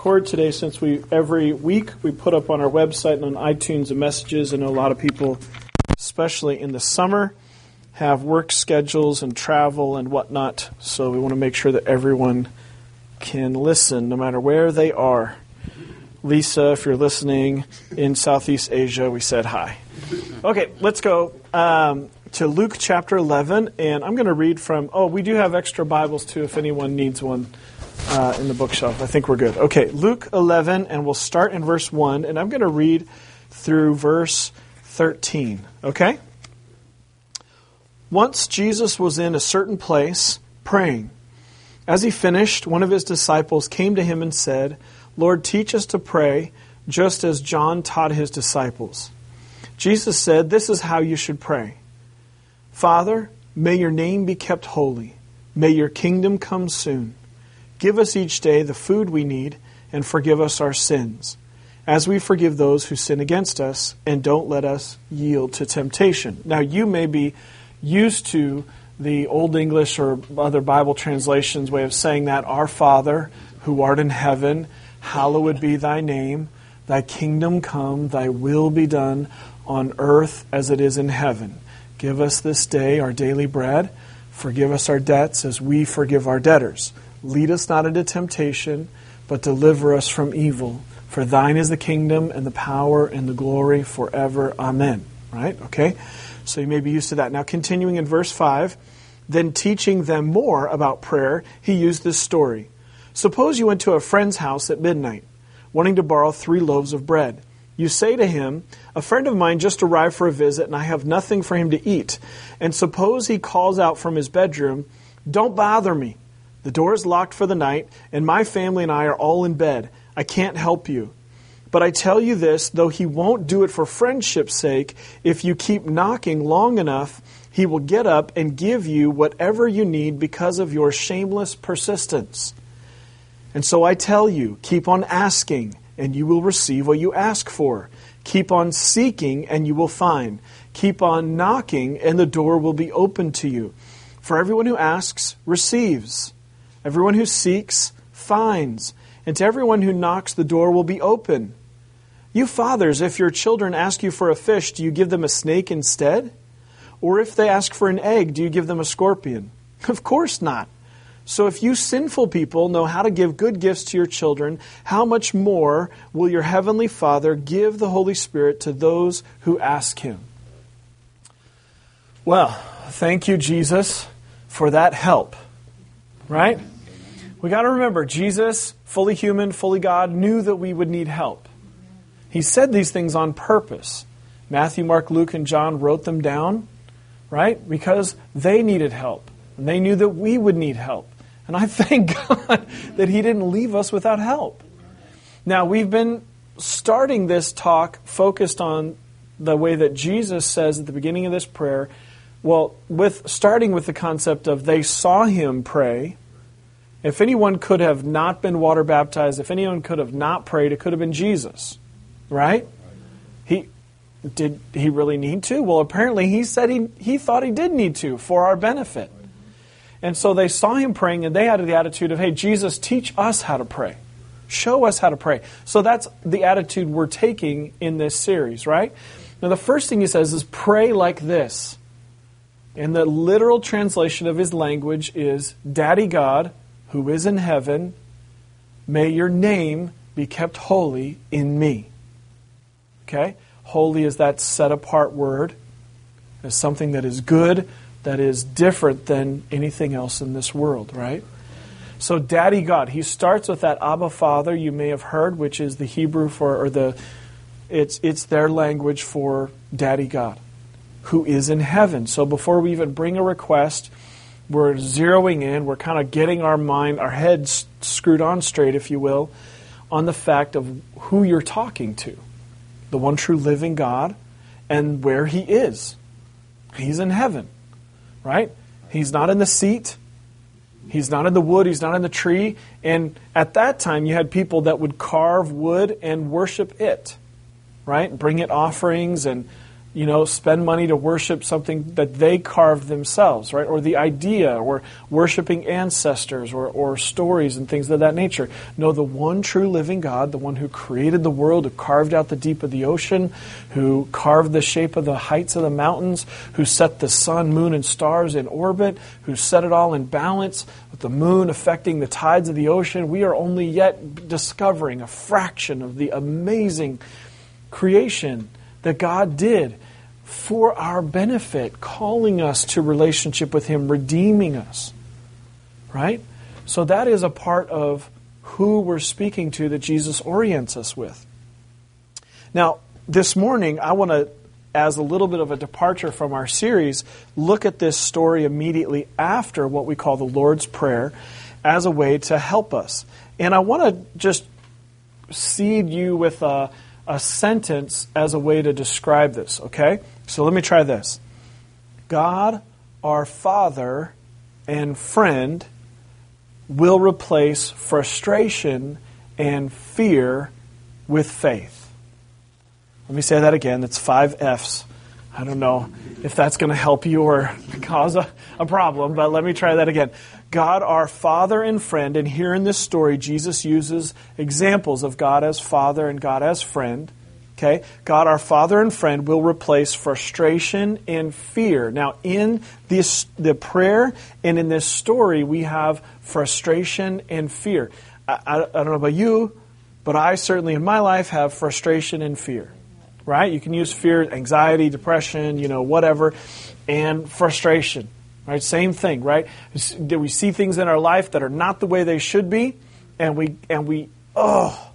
record today since we every week we put up on our website and on iTunes and messages. Know a lot of people, especially in the summer, have work schedules and travel and whatnot. So we want to make sure that everyone can listen no matter where they are. Lisa, if you're listening in Southeast Asia, we said hi. Okay, let's go um, to Luke chapter 11, and I'm going to read from. Oh, we do have extra Bibles too if anyone needs one uh, in the bookshelf. I think we're good. Okay, Luke 11, and we'll start in verse 1, and I'm going to read through verse 13. Okay? Once Jesus was in a certain place praying. As he finished, one of his disciples came to him and said, Lord, teach us to pray, just as John taught his disciples. Jesus said, This is how you should pray Father, may your name be kept holy. May your kingdom come soon. Give us each day the food we need, and forgive us our sins, as we forgive those who sin against us, and don't let us yield to temptation. Now, you may be used to the Old English or other Bible translations way of saying that Our Father, who art in heaven, hallowed be thy name. Thy kingdom come, thy will be done on earth as it is in heaven. Give us this day our daily bread. Forgive us our debts as we forgive our debtors Lead us not into temptation, but deliver us from evil. For thine is the kingdom and the power and the glory forever. Amen. Right? Okay? So you may be used to that. Now, continuing in verse 5, then teaching them more about prayer, he used this story. Suppose you went to a friend's house at midnight, wanting to borrow three loaves of bread. You say to him, A friend of mine just arrived for a visit, and I have nothing for him to eat. And suppose he calls out from his bedroom, Don't bother me. The door is locked for the night, and my family and I are all in bed. I can't help you. But I tell you this, though he won't do it for friendship's sake, if you keep knocking long enough, he will get up and give you whatever you need because of your shameless persistence. And so I tell you, keep on asking, and you will receive what you ask for. Keep on seeking, and you will find. Keep on knocking, and the door will be open to you. For everyone who asks receives. Everyone who seeks finds, and to everyone who knocks, the door will be open. You fathers, if your children ask you for a fish, do you give them a snake instead? Or if they ask for an egg, do you give them a scorpion? Of course not. So if you sinful people know how to give good gifts to your children, how much more will your heavenly Father give the Holy Spirit to those who ask him? Well, thank you, Jesus, for that help. Right? We got to remember, Jesus, fully human, fully God, knew that we would need help. He said these things on purpose. Matthew, Mark, Luke, and John wrote them down, right? Because they needed help. And they knew that we would need help. And I thank God that He didn't leave us without help. Now, we've been starting this talk focused on the way that Jesus says at the beginning of this prayer. Well, with starting with the concept of they saw him pray, if anyone could have not been water baptized, if anyone could have not prayed, it could have been Jesus. Right? He did he really need to? Well, apparently he said he, he thought he did need to for our benefit. And so they saw him praying and they had the attitude of, hey, Jesus, teach us how to pray. Show us how to pray. So that's the attitude we're taking in this series, right? Now, the first thing he says is pray like this. And the literal translation of his language is Daddy God, who is in heaven, may your name be kept holy in me. Okay? Holy is that set apart word, as something that is good, that is different than anything else in this world, right? So, Daddy God, he starts with that Abba Father you may have heard, which is the Hebrew for, or the, it's, it's their language for Daddy God, who is in heaven. So, before we even bring a request, we're zeroing in, we're kind of getting our mind, our heads screwed on straight, if you will, on the fact of who you're talking to the one true living God and where He is. He's in heaven, right? He's not in the seat. He's not in the wood. He's not in the tree. And at that time, you had people that would carve wood and worship it, right? Bring it offerings and you know, spend money to worship something that they carved themselves, right? Or the idea, or worshiping ancestors, or, or stories and things of that nature. No, the one true living God, the one who created the world, who carved out the deep of the ocean, who carved the shape of the heights of the mountains, who set the sun, moon, and stars in orbit, who set it all in balance, with the moon affecting the tides of the ocean. We are only yet discovering a fraction of the amazing creation that God did for our benefit, calling us to relationship with Him, redeeming us. Right? So that is a part of who we're speaking to that Jesus orients us with. Now, this morning, I want to, as a little bit of a departure from our series, look at this story immediately after what we call the Lord's Prayer as a way to help us. And I want to just seed you with a a sentence as a way to describe this, okay? So let me try this God, our Father and friend, will replace frustration and fear with faith. Let me say that again. It's five F's. I don't know if that's going to help you or cause a, a problem, but let me try that again. God, our Father and friend, and here in this story, Jesus uses examples of God as Father and God as friend. Okay? God, our Father and friend, will replace frustration and fear. Now, in this, the prayer and in this story, we have frustration and fear. I, I, I don't know about you, but I certainly in my life have frustration and fear. Right? You can use fear, anxiety, depression, you know, whatever, and frustration. Right? Same thing, right? Do We see things in our life that are not the way they should be, and we and we oh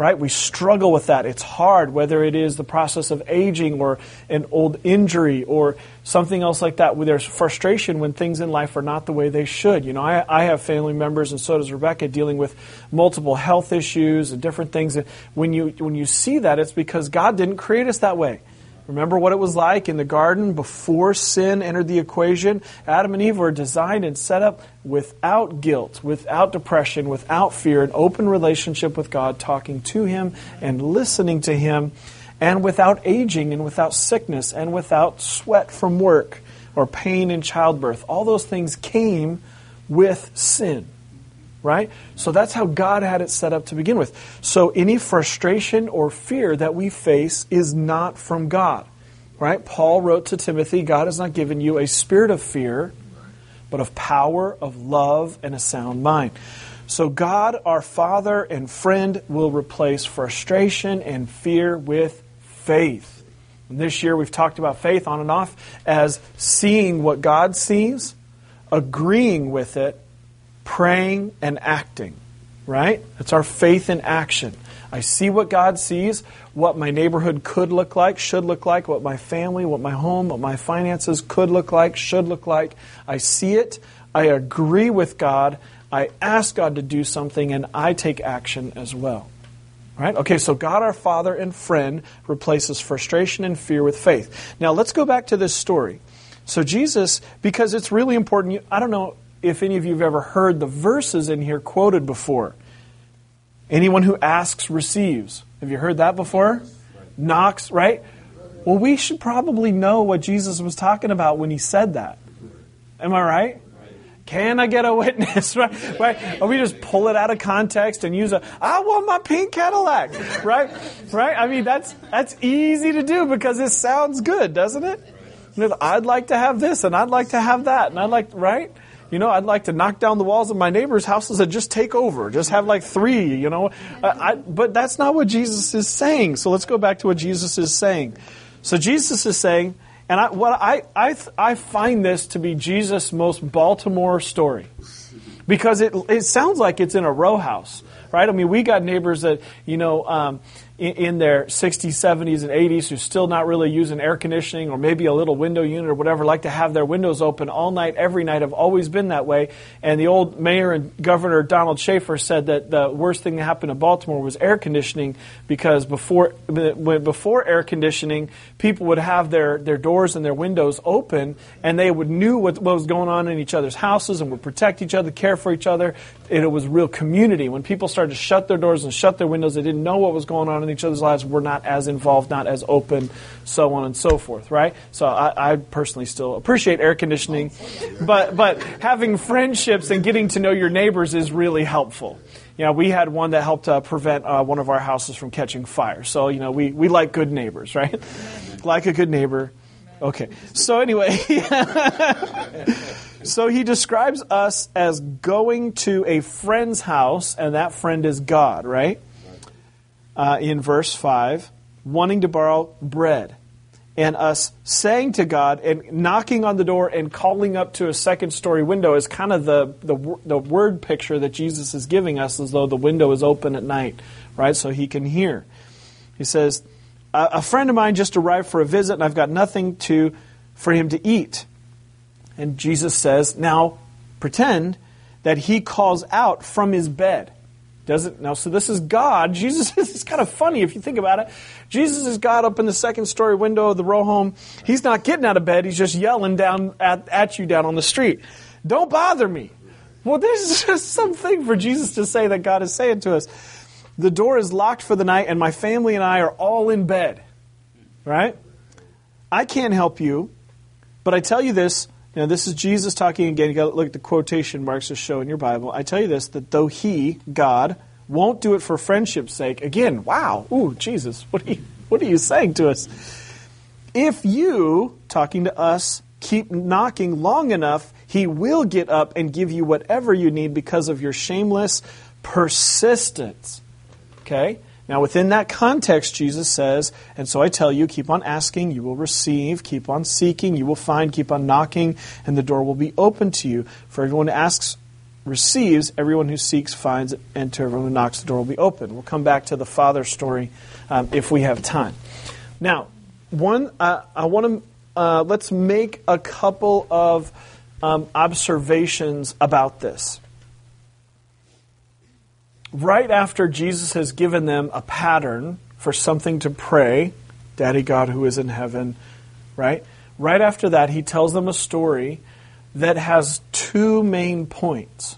right? We struggle with that. It's hard, whether it is the process of aging or an old injury or something else like that. Where there's frustration when things in life are not the way they should. You know, I, I have family members, and so does Rebecca, dealing with multiple health issues and different things. And when you when you see that, it's because God didn't create us that way. Remember what it was like in the garden before sin entered the equation? Adam and Eve were designed and set up without guilt, without depression, without fear, an open relationship with God, talking to Him and listening to Him, and without aging and without sickness and without sweat from work or pain in childbirth. All those things came with sin right? So that's how God had it set up to begin with. So any frustration or fear that we face is not from God, right? Paul wrote to Timothy God has not given you a spirit of fear, but of power, of love, and a sound mind. So God, our Father and friend, will replace frustration and fear with faith. And this year we've talked about faith on and off as seeing what God sees, agreeing with it, praying and acting, right? That's our faith in action. I see what God sees, what my neighborhood could look like, should look like, what my family, what my home, what my finances could look like, should look like. I see it. I agree with God. I ask God to do something, and I take action as well. Right? Okay, so God our Father and friend replaces frustration and fear with faith. Now let's go back to this story. So Jesus, because it's really important, I don't know if any of you have ever heard the verses in here quoted before. Anyone who asks receives. Have you heard that before? Knocks, right? Well, we should probably know what Jesus was talking about when he said that. Am I right? Can I get a witness? right? Right? Or we just pull it out of context and use a I want my pink Cadillac. Right? Right? I mean that's that's easy to do because it sounds good, doesn't it? I'd like to have this and I'd like to have that and I'd like right? You know, I'd like to knock down the walls of my neighbor's houses and just take over, just have like three, you know. I, I, but that's not what Jesus is saying. So let's go back to what Jesus is saying. So Jesus is saying, and I, what I, I, I find this to be Jesus' most Baltimore story because it, it sounds like it's in a row house, right? I mean, we got neighbors that, you know, um, in, their 60s, 70s, and 80s who's still not really using air conditioning or maybe a little window unit or whatever, like to have their windows open all night, every night, have always been that way. And the old mayor and governor Donald Schaefer said that the worst thing that happened in Baltimore was air conditioning because before before air conditioning, people would have their, their doors and their windows open and they would knew what, what was going on in each other's houses and would protect each other, care for each other. And it was real community. When people started to shut their doors and shut their windows, they didn't know what was going on in each other's lives, we're not as involved, not as open, so on and so forth, right? So I, I personally still appreciate air conditioning, but but having friendships and getting to know your neighbors is really helpful. You know, we had one that helped uh, prevent uh, one of our houses from catching fire. So you know, we we like good neighbors, right? like a good neighbor. Okay. So anyway. So he describes us as going to a friend's house, and that friend is God, right? Uh, in verse 5, wanting to borrow bread. And us saying to God and knocking on the door and calling up to a second story window is kind of the, the, the word picture that Jesus is giving us as though the window is open at night, right? So he can hear. He says, A friend of mine just arrived for a visit, and I've got nothing to, for him to eat. And Jesus says, now pretend that he calls out from his bed. Does it now? So this is God. Jesus is kind of funny if you think about it. Jesus is God up in the second story window of the row home. He's not getting out of bed. He's just yelling down at, at you down on the street. Don't bother me. Well, there's just something for Jesus to say that God is saying to us. The door is locked for the night, and my family and I are all in bed. Right? I can't help you, but I tell you this now, this is Jesus talking again. You got to look at the quotation marks to show in your Bible. I tell you this that though He, God, won't do it for friendship's sake, again, wow, ooh, Jesus, what are you, what are you saying to us? If you, talking to us, keep knocking long enough, He will get up and give you whatever you need because of your shameless persistence. Okay? Now, within that context, Jesus says, and so I tell you, keep on asking, you will receive, keep on seeking, you will find, keep on knocking, and the door will be open to you. For everyone who asks receives, everyone who seeks finds, and to everyone who knocks, the door will be open. We'll come back to the Father story um, if we have time. Now, one, uh, I want to uh, let's make a couple of um, observations about this right after Jesus has given them a pattern for something to pray, Daddy God who is in heaven, right? Right after that, he tells them a story that has two main points.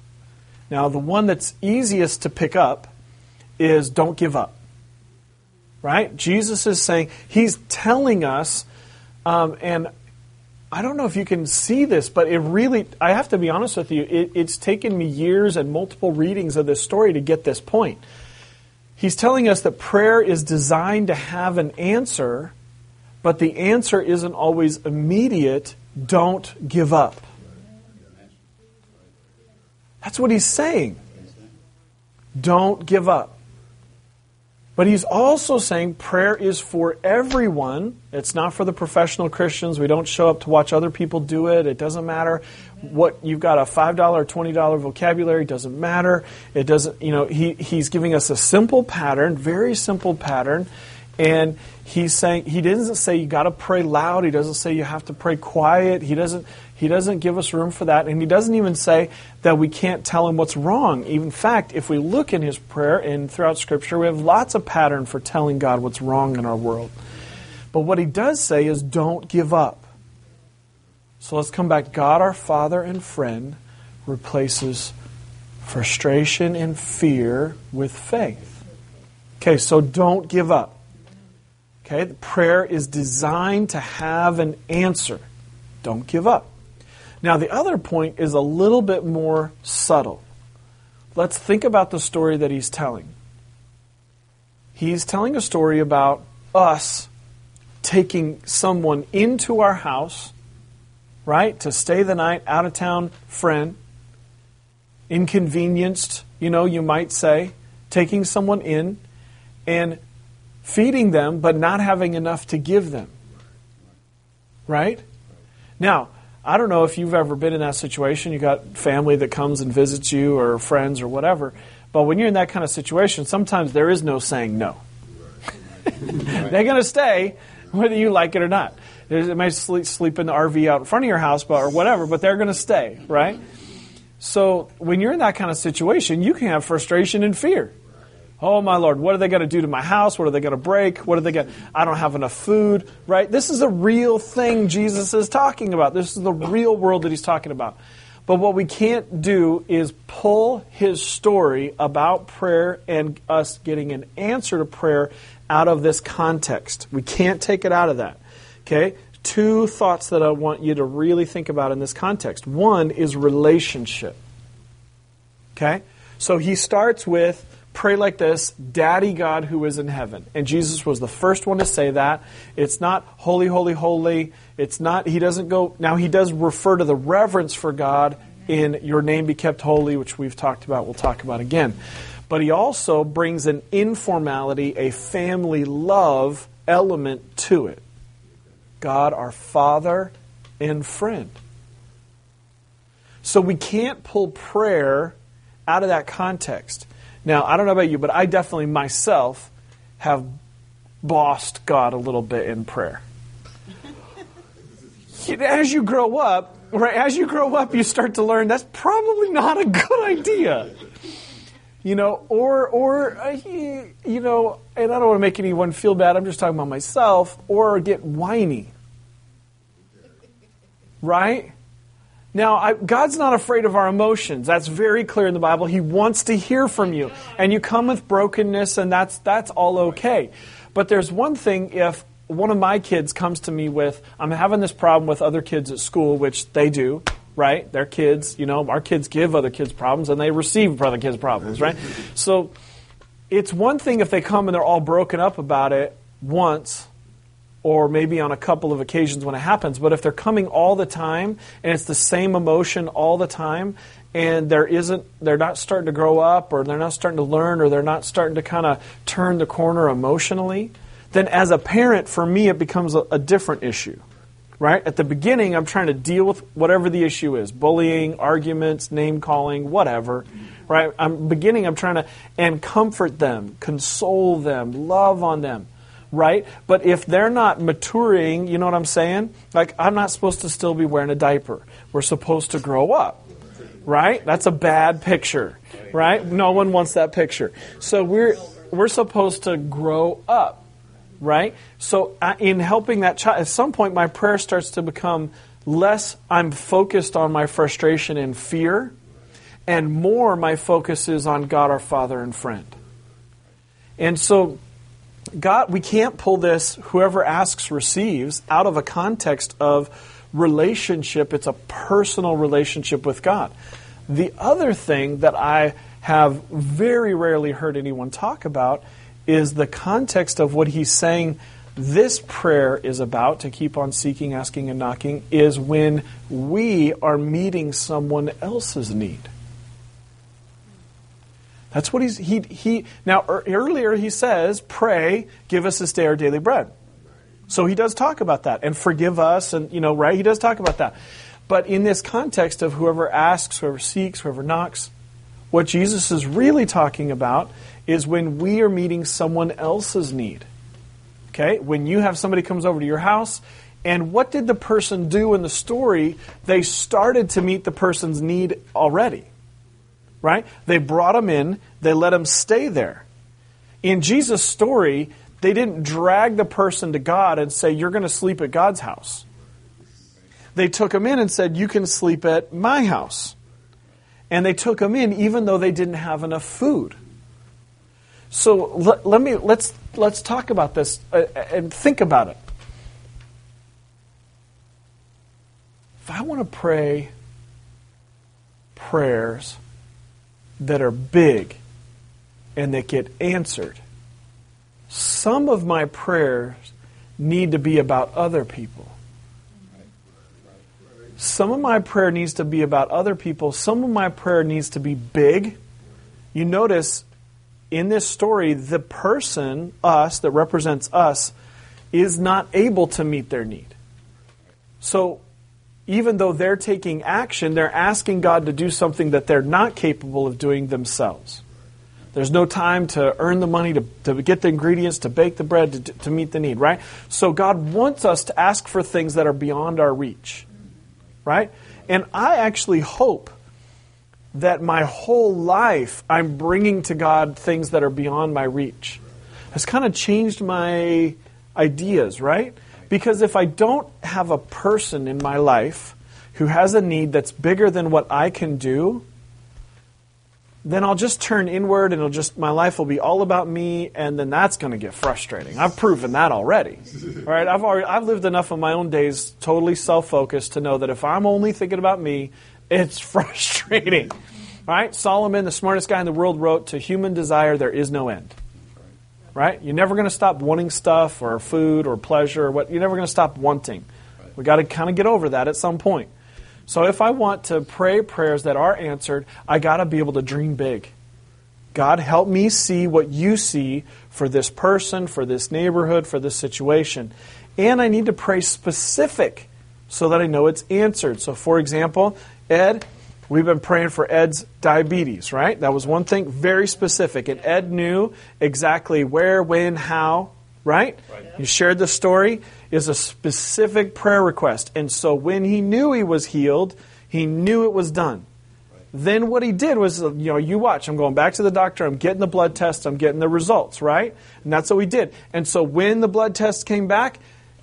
Now, the one that's easiest to pick up is don't give up. Right? Jesus is saying, he's telling us, um, and I don't know if you can see this, but it really, I have to be honest with you, it, it's taken me years and multiple readings of this story to get this point. He's telling us that prayer is designed to have an answer, but the answer isn't always immediate. Don't give up. That's what he's saying. Don't give up. But he's also saying prayer is for everyone. It's not for the professional Christians. We don't show up to watch other people do it. It doesn't matter what you've got a $5 or $20 vocabulary, doesn't matter. It doesn't, you know, he, he's giving us a simple pattern, very simple pattern. And he's saying he doesn't say you got to pray loud. He doesn't say you have to pray quiet. He doesn't he doesn't give us room for that. And he doesn't even say that we can't tell him what's wrong. In fact, if we look in his prayer and throughout Scripture, we have lots of pattern for telling God what's wrong in our world. But what he does say is don't give up. So let's come back. God, our Father and friend, replaces frustration and fear with faith. Okay, so don't give up. Okay, the prayer is designed to have an answer. Don't give up. Now, the other point is a little bit more subtle. Let's think about the story that he's telling. He's telling a story about us taking someone into our house, right, to stay the night, out of town friend, inconvenienced, you know, you might say, taking someone in and feeding them, but not having enough to give them. Right? Now, I don't know if you've ever been in that situation. You got family that comes and visits you, or friends, or whatever. But when you're in that kind of situation, sometimes there is no saying no. They're going to stay whether you like it or not. They might sleep, sleep in the RV out in front of your house, but, or whatever, but they're going to stay, right? So when you're in that kind of situation, you can have frustration and fear. Oh my Lord, what are they going to do to my house? What are they going to break? What are they going? to, I don't have enough food, right? This is a real thing Jesus is talking about. This is the real world that he's talking about. But what we can't do is pull his story about prayer and us getting an answer to prayer out of this context. We can't take it out of that. Okay? Two thoughts that I want you to really think about in this context. One is relationship. Okay? So he starts with pray like this Daddy God who is in heaven. And Jesus was the first one to say that. It's not holy, holy, holy. It's not, he doesn't go, now he does refer to the reverence for God in your name be kept holy, which we've talked about, we'll talk about again. But he also brings an informality, a family love element to it. God, our Father and friend. So we can't pull prayer out of that context. Now, I don't know about you, but I definitely myself have bossed God a little bit in prayer. As you grow up, right, as you grow up, you start to learn that's probably not a good idea. You know, or, or, uh, you know, and I don't want to make anyone feel bad, I'm just talking about myself, or get whiny. Right? Now, I, God's not afraid of our emotions. That's very clear in the Bible. He wants to hear from you. And you come with brokenness, and that's, that's all okay. But there's one thing if one of my kids comes to me with, I'm having this problem with other kids at school, which they do, right? They're kids, you know, our kids give other kids problems and they receive other kids' problems, right? So it's one thing if they come and they're all broken up about it once or maybe on a couple of occasions when it happens. But if they're coming all the time and it's the same emotion all the time, and there isn't, they're not starting to grow up, or they're not starting to learn, or they're not starting to kind of turn the corner emotionally, then as a parent, for me, it becomes a, a different issue. Right? At the beginning, I'm trying to deal with whatever the issue is bullying, arguments, name calling, whatever. Right? I'm beginning, I'm trying to, and comfort them, console them, love on them right? But if they're not maturing, you know what I'm saying? Like, I'm not supposed to still be wearing a diaper. We're supposed to grow up, right? That's a bad picture, right? No one wants that picture. So we're, we're supposed to grow up, right? So uh, in helping that child, at some point, my prayer starts to become less, I'm focused on my frustration and fear, and more my focus is on God our Father and friend. And so God, we can't pull this, whoever asks receives, out of a context of relationship. It's a personal relationship with God. The other thing that I have very rarely heard anyone talk about is the context of what he's saying this prayer is about to keep on seeking, asking, and knocking is when we are meeting someone else's need. That's what he's he he now er, earlier he says, "Pray, give us this day our daily bread." So he does talk about that and forgive us and you know, right? He does talk about that. But in this context of whoever asks, whoever seeks, whoever knocks, what Jesus is really talking about is when we are meeting someone else's need. Okay? When you have somebody comes over to your house and what did the person do in the story? They started to meet the person's need already right? They brought him in, they let him stay there. In Jesus' story, they didn't drag the person to God and say, You're going to sleep at God's house. They took him in and said, You can sleep at my house. And they took him in even though they didn't have enough food. So let, let me let's let's talk about this uh, and think about it. If I want to pray prayers that are big and that get answered. Some of my prayers need to be about other people. Some of my prayer needs to be about other people. Some of my prayer needs to be big. You notice in this story, the person, us, that represents us, is not able to meet their need. So even though they're taking action, they're asking God to do something that they're not capable of doing themselves. There's no time to earn the money, to, to get the ingredients, to bake the bread, to, to meet the need, right? So God wants us to ask for things that are beyond our reach, right? And I actually hope that my whole life I'm bringing to God things that are beyond my reach. It's kind of changed my ideas, right? Because if I don't have a person in my life who has a need that's bigger than what I can do, then I'll just turn inward and it'll just my life will be all about me and then that's going to get frustrating. I've proven that already. All right, I've already I've lived enough of my own days totally self-focused to know that if I'm only thinking about me, it's frustrating. All right? Solomon, the smartest guy in the world wrote to human desire there is no end. Right? You're never going to stop wanting stuff or food or pleasure or what you're never going to stop wanting. We got to kind of get over that at some point. So if I want to pray prayers that are answered, I got to be able to dream big. God, help me see what you see for this person, for this neighborhood, for this situation. And I need to pray specific so that I know it's answered. So, for example, Ed, we've been praying for Ed's diabetes, right? That was one thing, very specific. And Ed knew exactly where, when, how, right? right. You shared the story is a specific prayer request. And so when he knew he was healed, he knew it was done. Then what he did was, uh, you know, you watch, I'm going back to the doctor, I'm getting the blood test, I'm getting the results, right? And that's what we did. And so when the blood test came back,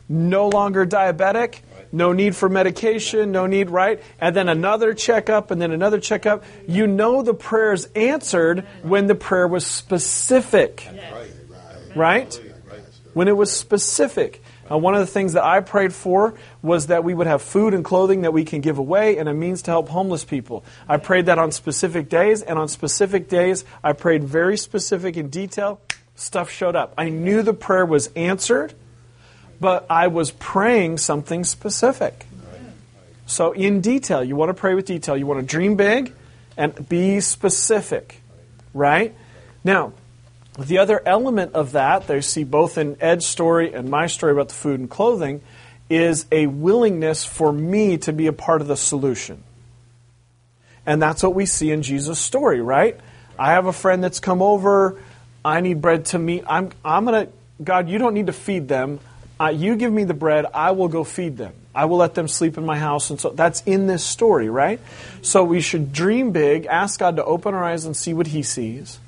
no longer diabetic, no need for medication, no need, right? And then another checkup, and then another checkup. You know the prayer's answered when the prayer was specific, right? When it was specific. Uh, one of the things that I prayed for was that we would have food and clothing that we can give away and a means to help homeless people. I prayed that on specific days, and on specific days, I prayed very specific in detail. Stuff showed up. I knew the prayer was answered, but I was praying something specific. So, in detail, you want to pray with detail. You want to dream big and be specific, right? Now, the other element of that, you see both in Ed's story and my story about the food and clothing, is a willingness for me to be a part of the solution. And that's what we see in Jesus' story, right? I have a friend that's come over. I need bread to meet. I'm, I'm going to, God, you don't need to feed them. Uh, you give me the bread. I will go feed them. I will let them sleep in my house. And so that's in this story, right? So we should dream big, ask God to open our eyes and see what He sees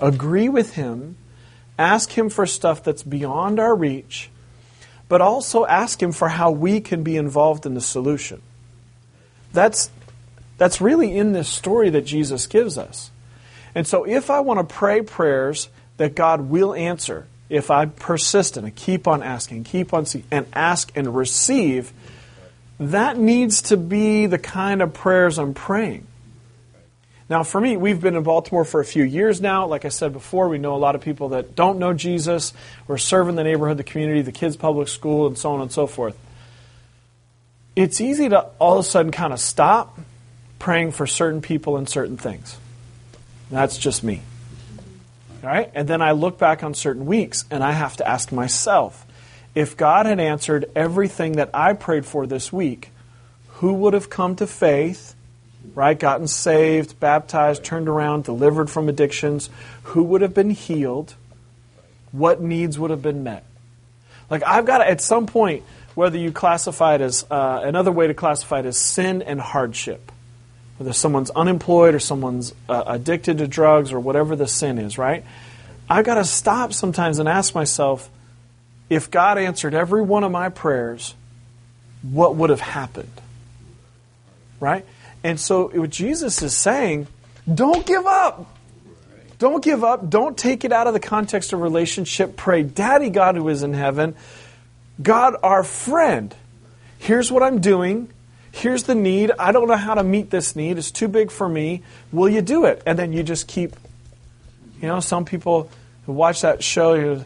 agree with Him, ask Him for stuff that's beyond our reach, but also ask Him for how we can be involved in the solution. That's, that's really in this story that Jesus gives us. And so if I want to pray prayers that God will answer, if I persist and keep on asking, keep on seeking, and ask and receive, that needs to be the kind of prayers I'm praying. Now, for me, we've been in Baltimore for a few years now. Like I said before, we know a lot of people that don't know Jesus. We're serving the neighborhood, the community, the kids' public school, and so on and so forth. It's easy to all of a sudden kind of stop praying for certain people and certain things. That's just me. All right? And then I look back on certain weeks and I have to ask myself if God had answered everything that I prayed for this week, who would have come to faith? right? Gotten saved, baptized, turned around, delivered from addictions, who would have been healed? What needs would have been met? Like, I've got to, at some point, whether you classify it as, uh, another way to classify it is sin and hardship. Whether someone's unemployed or someone's uh, addicted to drugs or whatever the sin is, right? I've got to stop sometimes and ask myself if God answered every one of my prayers, what would have happened? Right? And so what Jesus is saying, don't give up. Don't give up. Don't take it out of the context of relationship. Pray, Daddy God who is in heaven, God our friend. Here's what I'm doing. Here's the need. I don't know how to meet this need. It's too big for me. Will you do it? And then you just keep, you know, some people who watch that show,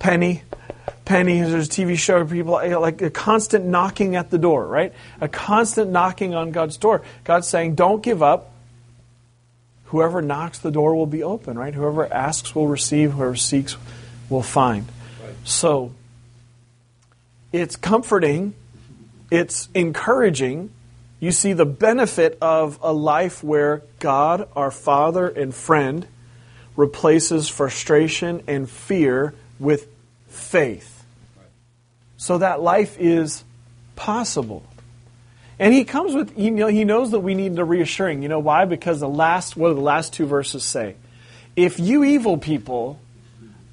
Penny, Penny, there's a TV show people like a constant knocking at the door, right? A constant knocking on God's door. God's saying, don't give up. Whoever knocks, the door will be open, right? Whoever asks will receive, whoever seeks will find. Right. So, it's comforting, it's encouraging. You see the benefit of a life where God, our Father and friend, replaces frustration and fear with faith so that life is possible. And he comes with, you know, he knows that we need the reassuring. You know why? Because the last, what do the last two verses say? If you evil people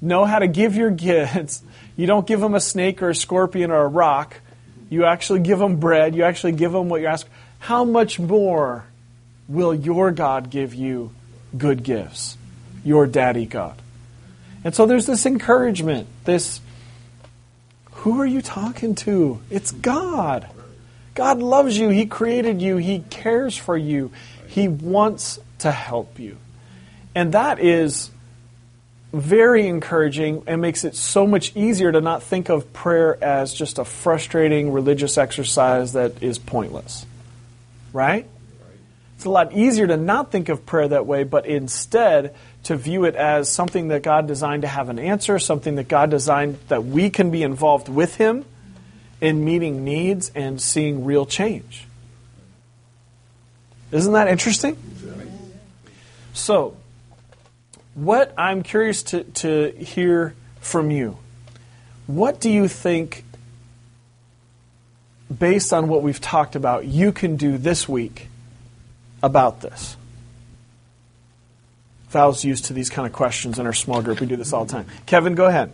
know how to give your kids, you don't give them a snake or a scorpion or a rock, You actually give them bread. You actually give them what you ask. How much more will your God give you good gifts? Your daddy God. And so there's this encouragement, this who are you talking to? It's God. God loves you. He created you. He cares for you. He wants to help you. And that is very encouraging and makes it so much easier to not think of prayer as just a frustrating religious exercise that is pointless. Right? It's a lot easier to not think of prayer that way, but instead to view it as something that God designed to have an answer, something that God designed that we can be involved with Him in meeting needs and seeing real change. Isn't that interesting? So, what I'm curious to, to hear from you. What do you think, based on what we've talked about, you can do this week about this? Val's used to these kind of questions in our small group. We do this all the time. Kevin, go ahead.